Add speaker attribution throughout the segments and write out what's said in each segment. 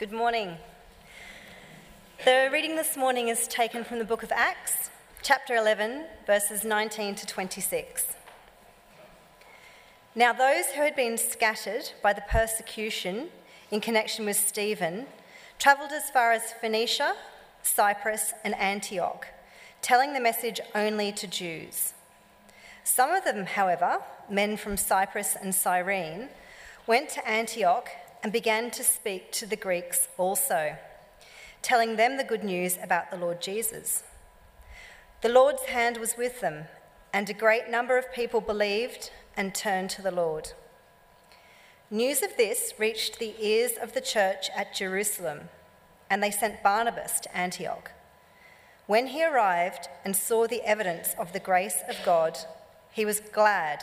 Speaker 1: Good morning. The reading this morning is taken from the book of Acts, chapter 11, verses 19 to 26. Now, those who had been scattered by the persecution in connection with Stephen travelled as far as Phoenicia, Cyprus, and Antioch, telling the message only to Jews. Some of them, however, men from Cyprus and Cyrene, went to Antioch and began to speak to the Greeks also, telling them the good news about the Lord Jesus. The Lord's hand was with them, and a great number of people believed and turned to the Lord. News of this reached the ears of the church at Jerusalem, and they sent Barnabas to Antioch. When he arrived and saw the evidence of the grace of God, he was glad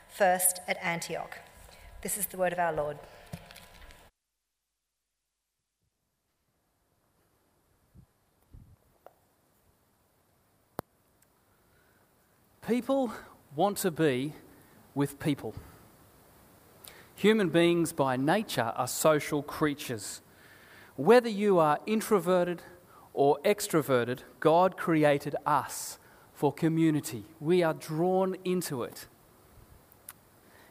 Speaker 1: first at Antioch. This is the word of our Lord.
Speaker 2: People want to be with people. Human beings by nature are social creatures. Whether you are introverted or extroverted, God created us for community. We are drawn into it.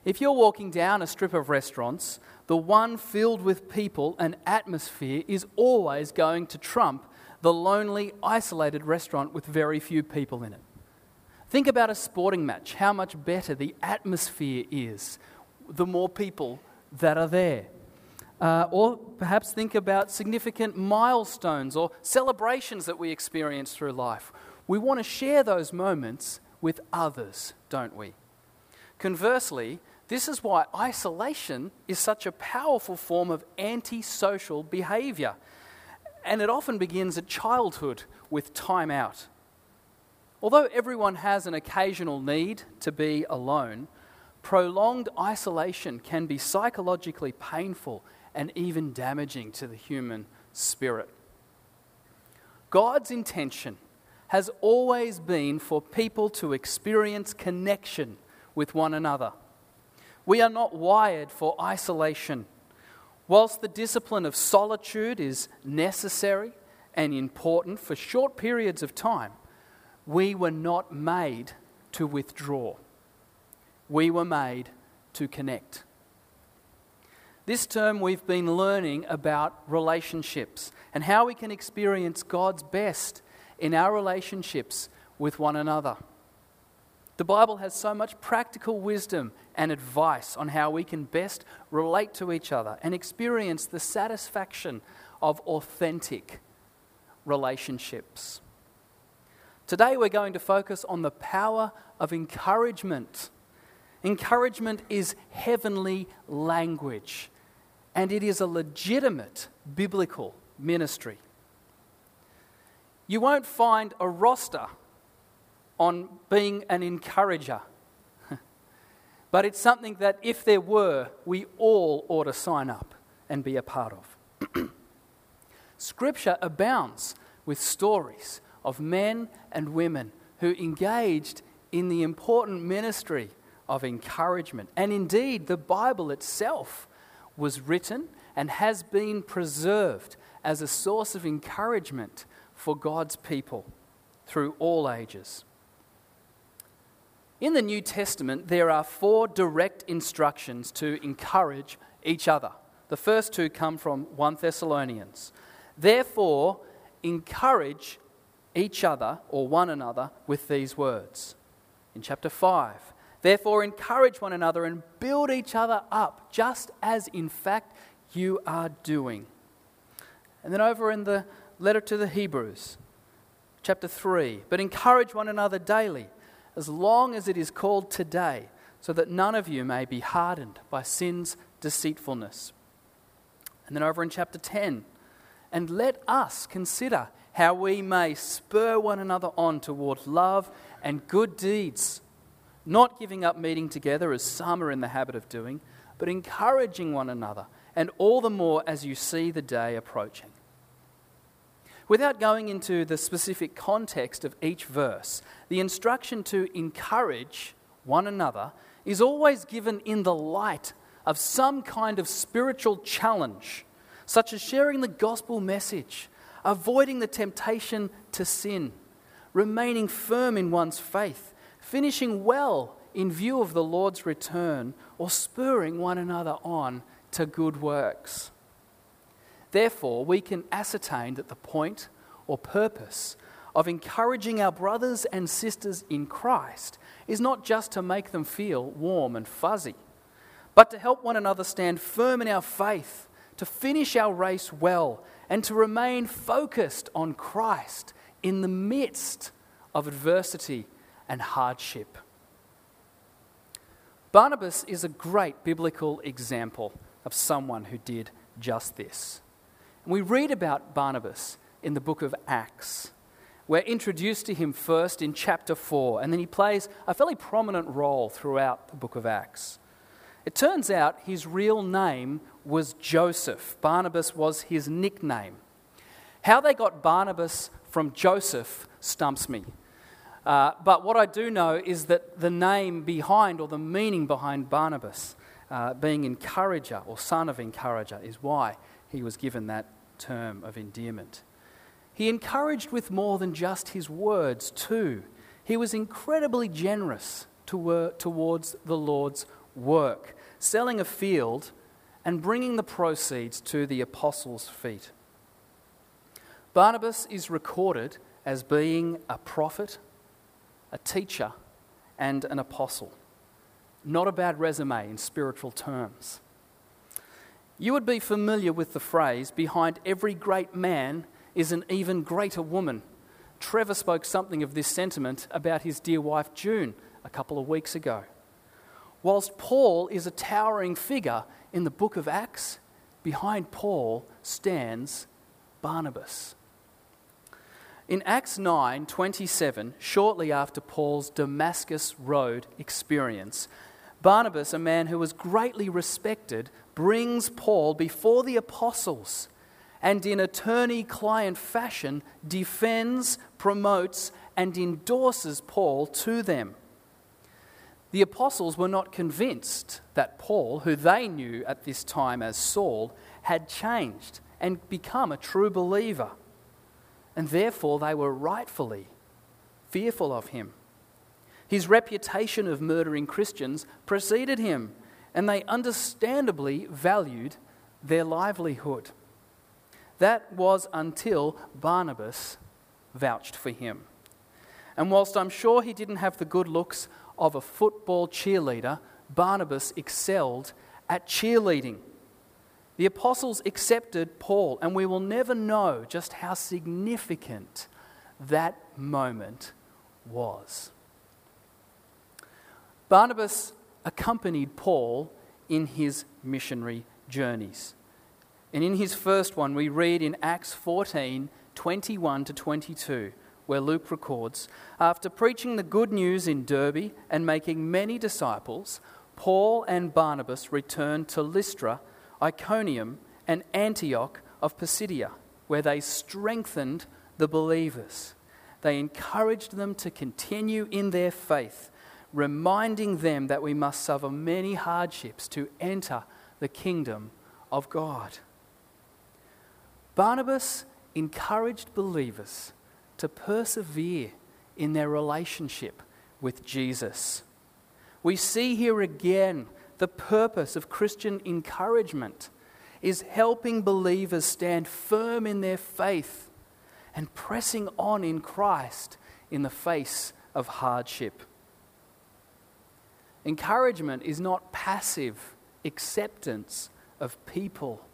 Speaker 2: If you're walking down a strip of restaurants, the one filled with people and atmosphere is always going to trump the lonely, isolated restaurant with very few people in it. Think about a sporting match, how much better the atmosphere is the more people that are there. Uh, or perhaps think about significant milestones or celebrations that we experience through life we want to share those moments with others, don't we? Conversely, this is why isolation is such a powerful form of antisocial behavior. And it often begins at childhood with time out. Although everyone has an occasional need to be alone, prolonged isolation can be psychologically painful and even damaging to the human spirit. God's intention has always been for people to experience connection with one another. We are not wired for isolation. Whilst the discipline of solitude is necessary and important for short periods of time, we were not made to withdraw. We were made to connect. This term, we've been learning about relationships and how we can experience God's best in our relationships with one another. The Bible has so much practical wisdom and advice on how we can best relate to each other and experience the satisfaction of authentic relationships. Today, we're going to focus on the power of encouragement. Encouragement is heavenly language, and it is a legitimate biblical ministry. You won't find a roster on being an encourager. but it's something that, if there were, we all ought to sign up and be a part of. Scripture abounds with stories of men and women who engaged in the important ministry of encouragement. And indeed, the Bible itself was written and has been preserved as a source of encouragement for God's people through all ages. In the New Testament, there are four direct instructions to encourage each other. The first two come from 1 Thessalonians. Therefore, encourage each other or one another with these words. In chapter 5, therefore, encourage one another and build each other up, just as in fact you are doing. And then over in the letter to the Hebrews, chapter 3. But encourage one another daily, as long as it is called today, so that none of you may be hardened by sin's deceitfulness. And then over in chapter 10, and let us consider how we may spur one another on toward love and good deeds, not giving up meeting together as some are in the habit of doing, but encouraging one another, and all the more as you see the day approaching. Without going into the specific context of each verse, the instruction to encourage one another is always given in the light of some kind of spiritual challenge, such as sharing the gospel message, avoiding the temptation to sin, remaining firm in one's faith, finishing well in view of the Lord's return, or spurring one another on to good works. Therefore, we can ascertain that the point or purpose of encouraging our brothers and sisters in Christ is not just to make them feel warm and fuzzy, but to help one another stand firm in our faith, to finish our race well, and to remain focused on Christ in the midst of adversity and hardship. Barnabas is a great biblical example of someone who did just this. We read about Barnabas in the book of Acts. We're introduced to him first in chapter 4, and then he plays a fairly prominent role throughout the book of Acts. It turns out his real name was Joseph. Barnabas was his nickname. How they got Barnabas from Joseph stumps me. Uh, but what I do know is that the name behind, or the meaning behind Barnabas, uh, being encourager or son of encourager, is why he was given that term of endearment. He encouraged with more than just his words, too. He was incredibly generous to towards the Lord's work, selling a field and bringing the proceeds to the apostles' feet. Barnabas is recorded as being a prophet, a teacher, and an apostle. Not a bad resume in spiritual terms. You would be familiar with the phrase behind every great man is an even greater woman. Trevor spoke something of this sentiment about his dear wife June a couple of weeks ago. Whilst Paul is a towering figure in the book of Acts, behind Paul stands Barnabas. In Acts 9 27, shortly after Paul's Damascus Road experience, Barnabas, a man who was greatly respected, brings Paul before the apostles and in attorney client fashion defends, promotes, and endorses Paul to them. The apostles were not convinced that Paul, who they knew at this time as Saul, had changed and become a true believer. And therefore they were rightfully fearful of him. His reputation of murdering Christians preceded him, and they understandably valued their livelihood. That was until Barnabas vouched for him. And whilst I'm sure he didn't have the good looks of a football cheerleader, Barnabas excelled at cheerleading. The apostles accepted Paul, and we will never know just how significant that moment was. Barnabas accompanied Paul in his missionary journeys. And in his first one, we read in Acts 14 21 to 22, where Luke records After preaching the good news in Derbe and making many disciples, Paul and Barnabas returned to Lystra, Iconium, and Antioch of Pisidia, where they strengthened the believers. They encouraged them to continue in their faith, reminding them that we must suffer many hardships to enter the kingdom of God. Barnabas encouraged believers to persevere in their relationship with Jesus. We see here again the purpose of Christian encouragement is helping believers stand firm in their faith and pressing on in Christ in the face of hardship. Encouragement is not passive acceptance of people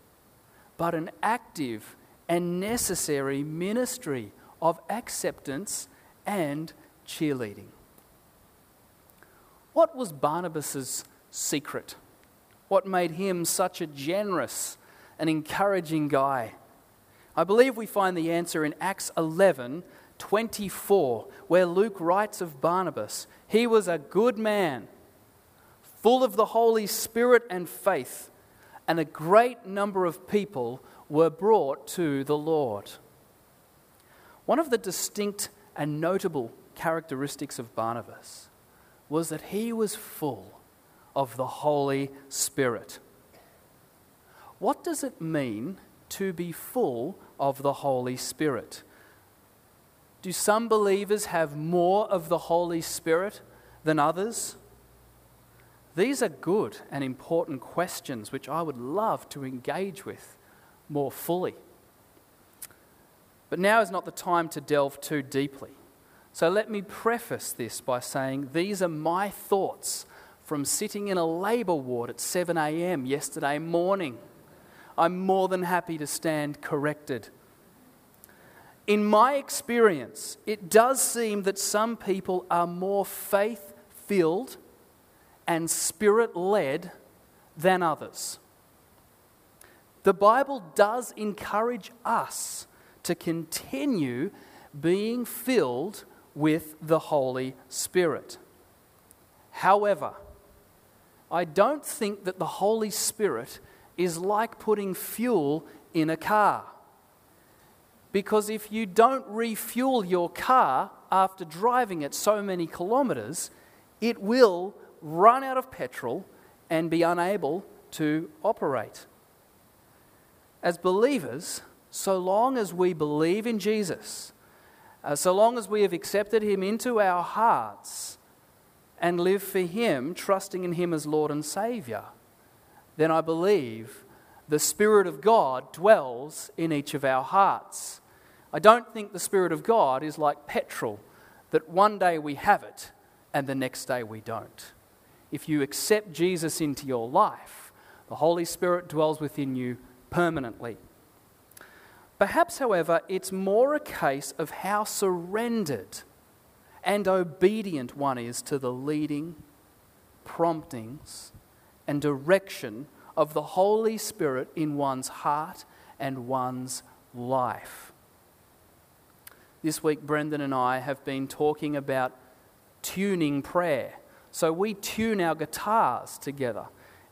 Speaker 2: but an active and necessary ministry of acceptance and cheerleading. What was Barnabas's secret? What made him such a generous and encouraging guy? I believe we find the answer in Acts 11 24, where Luke writes of Barnabas He was a good man, full of the Holy Spirit and faith, and a great number of people were brought to the Lord. One of the distinct and notable characteristics of Barnabas was that he was full of the Holy Spirit. What does it mean to be full of the Holy Spirit? Do some believers have more of the Holy Spirit than others? These are good and important questions which I would love to engage with more fully. But now is not the time to delve too deeply. So let me preface this by saying these are my thoughts from sitting in a labour ward at 7 a.m. yesterday morning. I'm more than happy to stand corrected. In my experience, it does seem that some people are more faith filled and spirit led than others. The Bible does encourage us to continue being filled with the Holy Spirit. However, I don't think that the Holy Spirit is like putting fuel in a car. Because if you don't refuel your car after driving it so many kilometres, it will run out of petrol and be unable to operate. As believers, so long as we believe in Jesus, uh, so long as we have accepted Him into our hearts and live for Him, trusting in Him as Lord and Saviour, then I believe the Spirit of God dwells in each of our hearts. I don't think the Spirit of God is like petrol, that one day we have it and the next day we don't. If you accept Jesus into your life, the Holy Spirit dwells within you permanently. Perhaps, however, it's more a case of how surrendered and obedient one is to the leading, promptings, and direction of the Holy Spirit in one's heart and one's life. This week, Brendan and I have been talking about tuning prayer. So we tune our guitars together.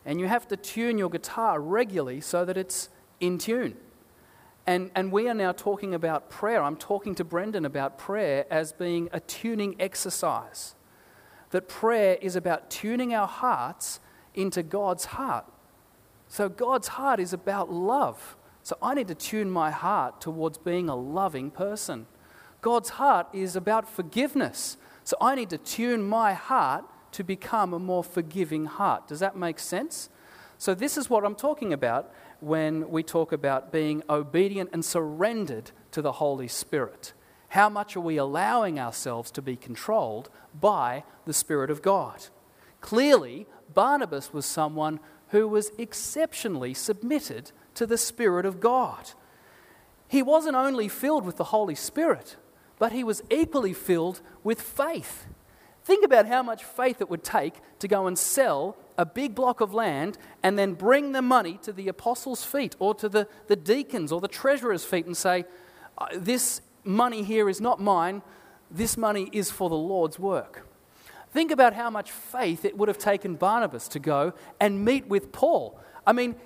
Speaker 2: And you have to tune your guitar regularly so that it's in tune. And, and we are now talking about prayer. I'm talking to Brendan about prayer as being a tuning exercise. That prayer is about tuning our hearts into God's heart. So God's heart is about love. So I need to tune my heart towards being a loving person. God's heart is about forgiveness. So I need to tune my heart to become a more forgiving heart. Does that make sense? So, this is what I'm talking about when we talk about being obedient and surrendered to the Holy Spirit. How much are we allowing ourselves to be controlled by the Spirit of God? Clearly, Barnabas was someone who was exceptionally submitted to the Spirit of God. He wasn't only filled with the Holy Spirit, but he was equally filled with faith. Think about how much faith it would take to go and sell a big block of land and then bring the money to the apostles' feet or to the, the deacons or the treasurer's feet and say, uh, This money here is not mine, this money is for the Lord's work. Think about how much faith it would have taken Barnabas to go and meet with Paul. I mean,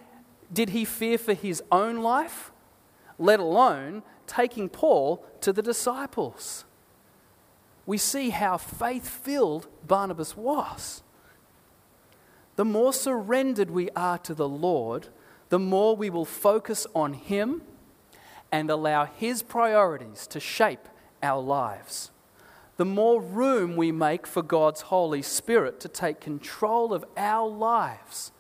Speaker 2: did he fear for his own life? Let alone taking Paul to the disciples. We see how faith filled Barnabas was. The more surrendered we are to the Lord, the more we will focus on Him and allow His priorities to shape our lives. The more room we make for God's Holy Spirit to take control of our lives,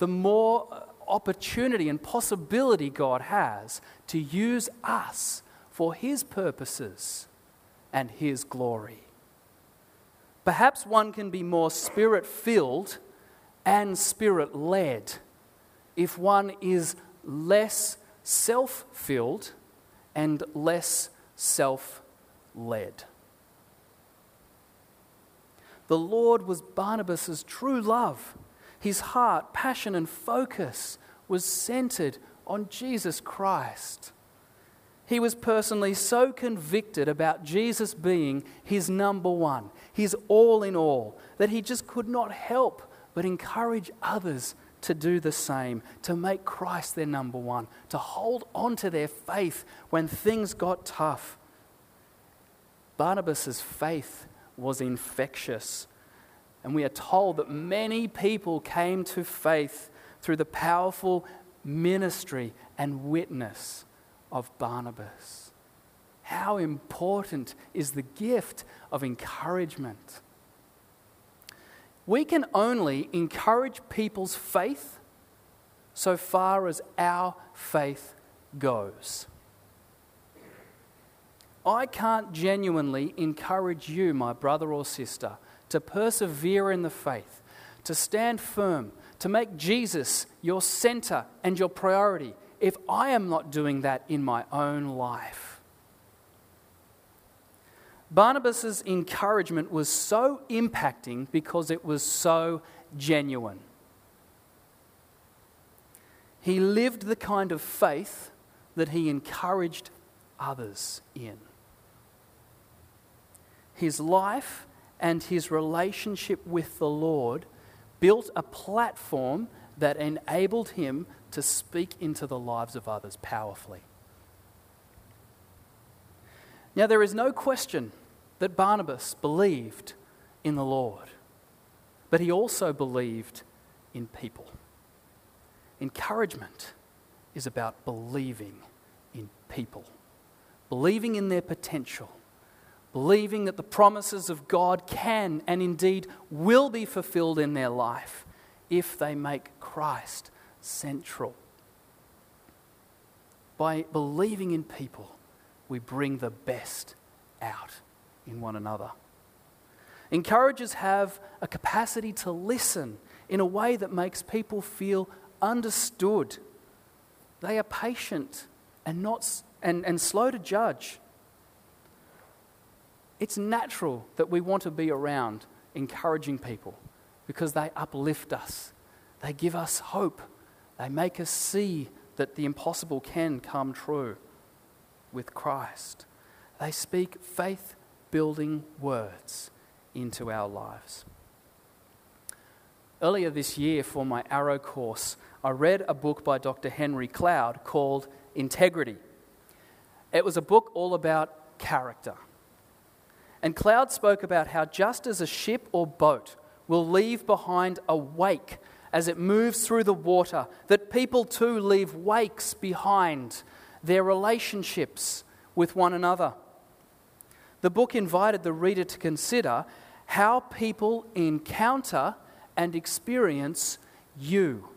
Speaker 2: the more uh, opportunity and possibility God has to use us for His purposes and His glory. Perhaps one can be more spirit filled and spirit led if one is less self filled and less self led. The Lord was Barnabas' true love. His heart, passion, and focus was centered on Jesus Christ. He was personally so convicted about Jesus being his number one, his all in all, that he just could not help but encourage others to do the same, to make Christ their number one, to hold on to their faith when things got tough. Barnabas' faith was infectious. And we are told that many people came to faith through the powerful ministry and witness of Barnabas. How important is the gift of encouragement? We can only encourage people's faith so far as our faith goes. I can't genuinely encourage you, my brother or sister, to persevere in the faith, to stand firm, to make Jesus your center and your priority if I am not doing that in my own life. Barnabas' encouragement was so impacting because it was so genuine. He lived the kind of faith that he encouraged others in. His life and his relationship with the Lord built a platform that enabled him to speak into the lives of others powerfully. Now, there is no question that Barnabas believed in the Lord, but he also believed in people. Encouragement is about believing in people, believing in their potential believing that the promises of God can and indeed will be fulfilled in their life if they make Christ central. By believing in people, we bring the best out in one another. Encouragers have a capacity to listen in a way that makes people feel understood. They are patient and, not, and, and slow to judge. It's natural that we want to be around encouraging people because they uplift us, they give us hope, they make us see that the impossible can come true with Christ. They speak faith building words into our lives. Earlier this year, for my Arrow course, I read a book by Dr. Henry Cloud called Integrity. It was a book all about character. And Cloud spoke about how just as a ship or boat will leave behind a wake as it moves through the water, that people too leave wakes behind their relationships with one another. The book invited the reader to consider how people encounter and experience you.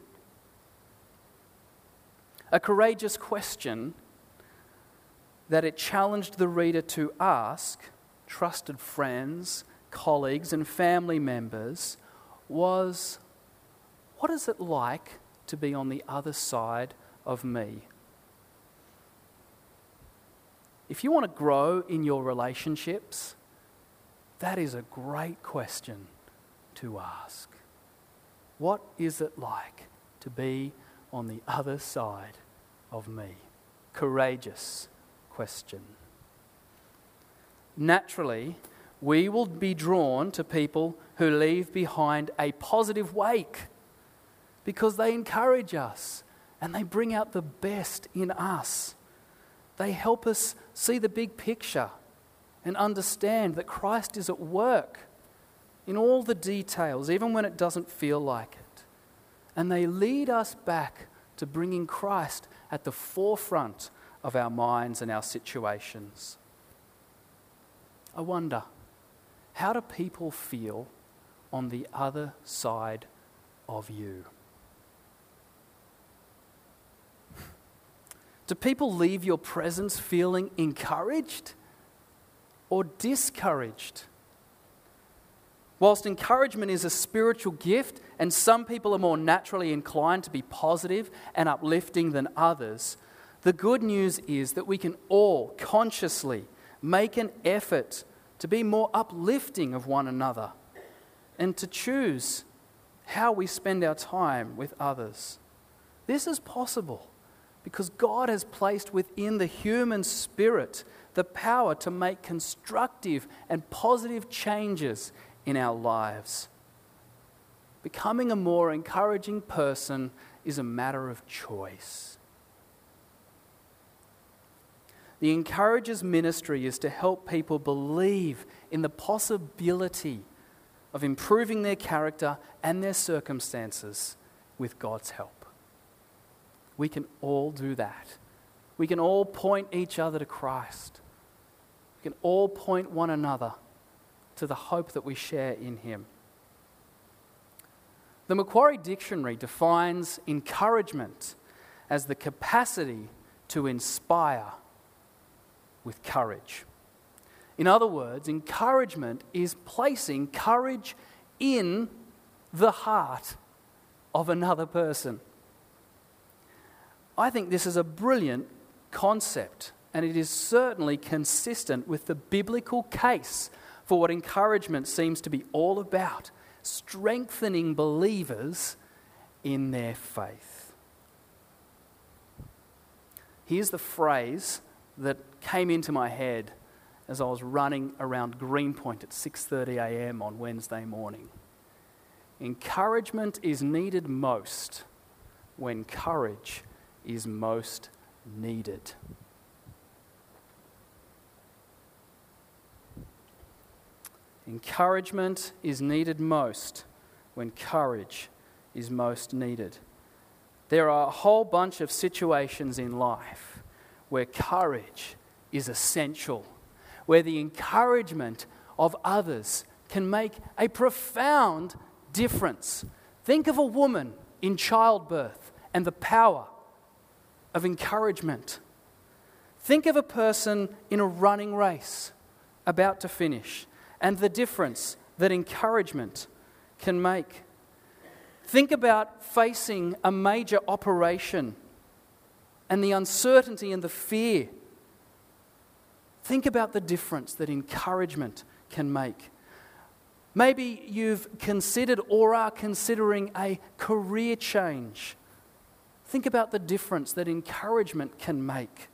Speaker 2: A courageous question that it challenged the reader to ask trusted friends, colleagues, and family members was what is it like to be on the other side of me? If you want to grow in your relationships, that is a great question to ask. What is it like to be on the other side of me? Courageous question naturally, we will be drawn to people who leave behind a positive wake because they encourage us and they bring out the best in us. They help us see the big picture and understand that Christ is at work in all the details, even when it doesn't feel like it. And they lead us back to bringing Christ at the forefront of our minds and our situations. I wonder, how do people feel on the other side of you? Do people leave your presence feeling encouraged or discouraged? Whilst encouragement is a spiritual gift, and some people are more naturally inclined to be positive and uplifting than others, the good news is that we can all consciously make an effort to be more uplifting of one another and to choose how we spend our time with others. This is possible because God has placed within the human spirit the power to make constructive and positive changes in our lives. Becoming a more encouraging person is a matter of choice. The Encouragers ministry is to help people believe in the possibility of improving their character and their circumstances with God's help. We can all do that. We can all point each other to Christ. We can all point one another to the hope that we share in Him. The Macquarie Dictionary defines encouragement as the capacity to inspire with courage. In other words, encouragement is placing courage in the heart of another person. I think this is a brilliant concept, and it is certainly consistent with the biblical case for what encouragement seems to be all about strengthening believers in their faith. Here's the phrase that came into my head as I was running around Greenpoint at 6:30 a.m. on Wednesday morning. Encouragement is needed most when courage is most needed. Encouragement is needed most when courage is most needed. There are a whole bunch of situations in life where courage is essential, where the encouragement of others can make a profound difference. Think of a woman in childbirth and the power of encouragement. Think of a person in a running race about to finish and the difference that encouragement can make. Think about facing a major operation and the uncertainty and the fear. Think about the difference that encouragement can make. Maybe you've considered or are considering a career change. Think about the difference that encouragement can make.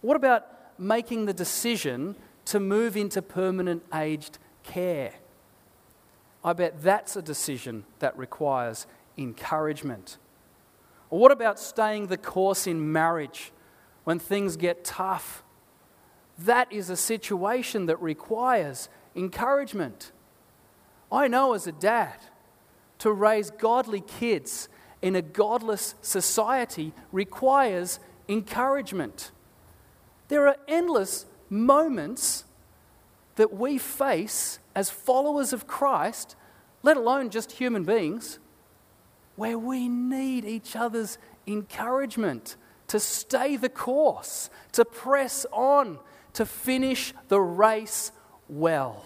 Speaker 2: What about making the decision to move into permanent aged care? I bet that's a decision that requires encouragement. Or what about staying the course in marriage when things get tough? That is a situation that requires encouragement. I know as a dad, to raise godly kids in a godless society requires encouragement. There are endless moments that we face as followers of Christ, let alone just human beings, where we need each other's encouragement to stay the course, to press on, to finish the race well.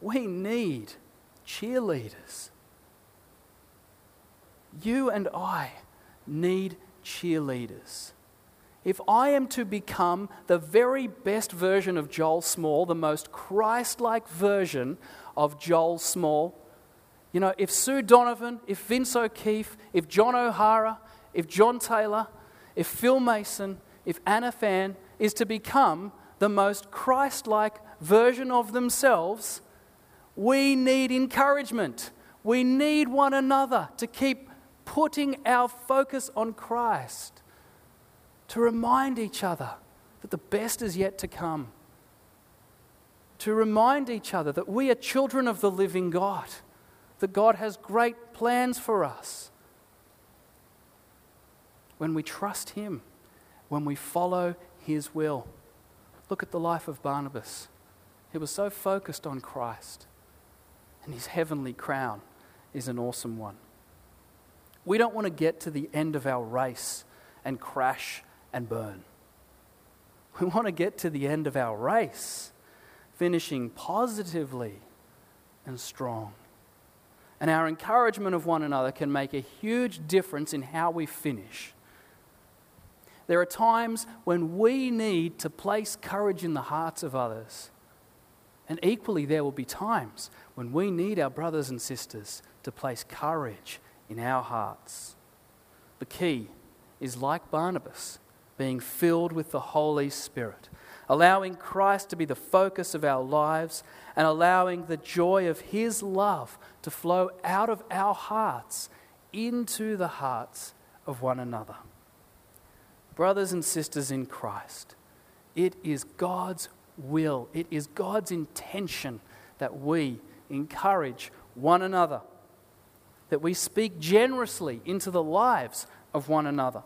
Speaker 2: We need cheerleaders. You and I need cheerleaders. If I am to become the very best version of Joel Small, the most Christ like version of Joel Small, you know, if Sue Donovan, if Vince O'Keefe, if John O'Hara, if John Taylor, if Phil Mason, if Anna Fan is to become the most Christ like version of themselves, we need encouragement. We need one another to keep putting our focus on Christ, to remind each other that the best is yet to come, to remind each other that we are children of the living God that God has great plans for us. When we trust Him, when we follow His will. Look at the life of Barnabas. He was so focused on Christ, and his heavenly crown is an awesome one. We don't want to get to the end of our race and crash and burn. We want to get to the end of our race, finishing positively and strong. And our encouragement of one another can make a huge difference in how we finish. There are times when we need to place courage in the hearts of others. And equally, there will be times when we need our brothers and sisters to place courage in our hearts. The key is like Barnabas, being filled with the Holy Spirit, allowing Christ to be the focus of our lives, and allowing the joy of His love to flow out of our hearts into the hearts of one another. Brothers and sisters in Christ, it is God's will, it is God's intention that we encourage one another, that we speak generously into the lives of one another,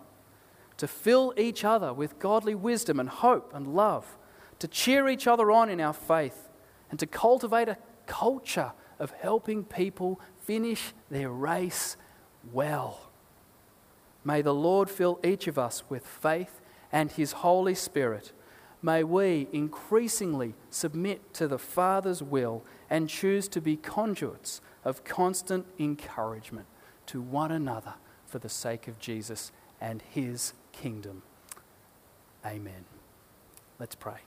Speaker 2: to fill each other with godly wisdom and hope and love, to cheer each other on in our faith, and to cultivate a culture of helping people finish their race well. May the Lord fill each of us with faith and His Holy Spirit. May we increasingly submit to the Father's will and choose to be conduits of constant encouragement to one another for the sake of Jesus and His kingdom. Amen. Let's pray.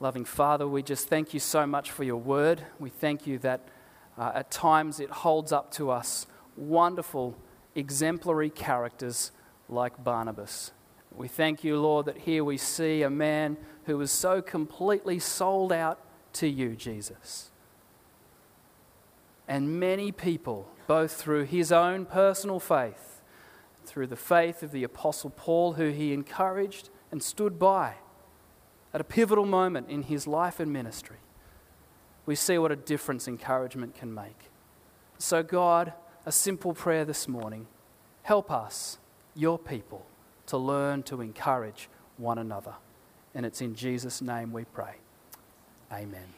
Speaker 2: Loving Father, we just thank you so much for your word. We thank you that uh, at times it holds up to us wonderful, exemplary characters like Barnabas. We thank you, Lord, that here we see a man who was so completely sold out to you, Jesus. And many people, both through his own personal faith, through the faith of the Apostle Paul, who he encouraged and stood by at a pivotal moment in his life and ministry, we see what a difference encouragement can make. So, God, a simple prayer this morning help us, your people, to learn to encourage one another. And it's in Jesus' name we pray. Amen.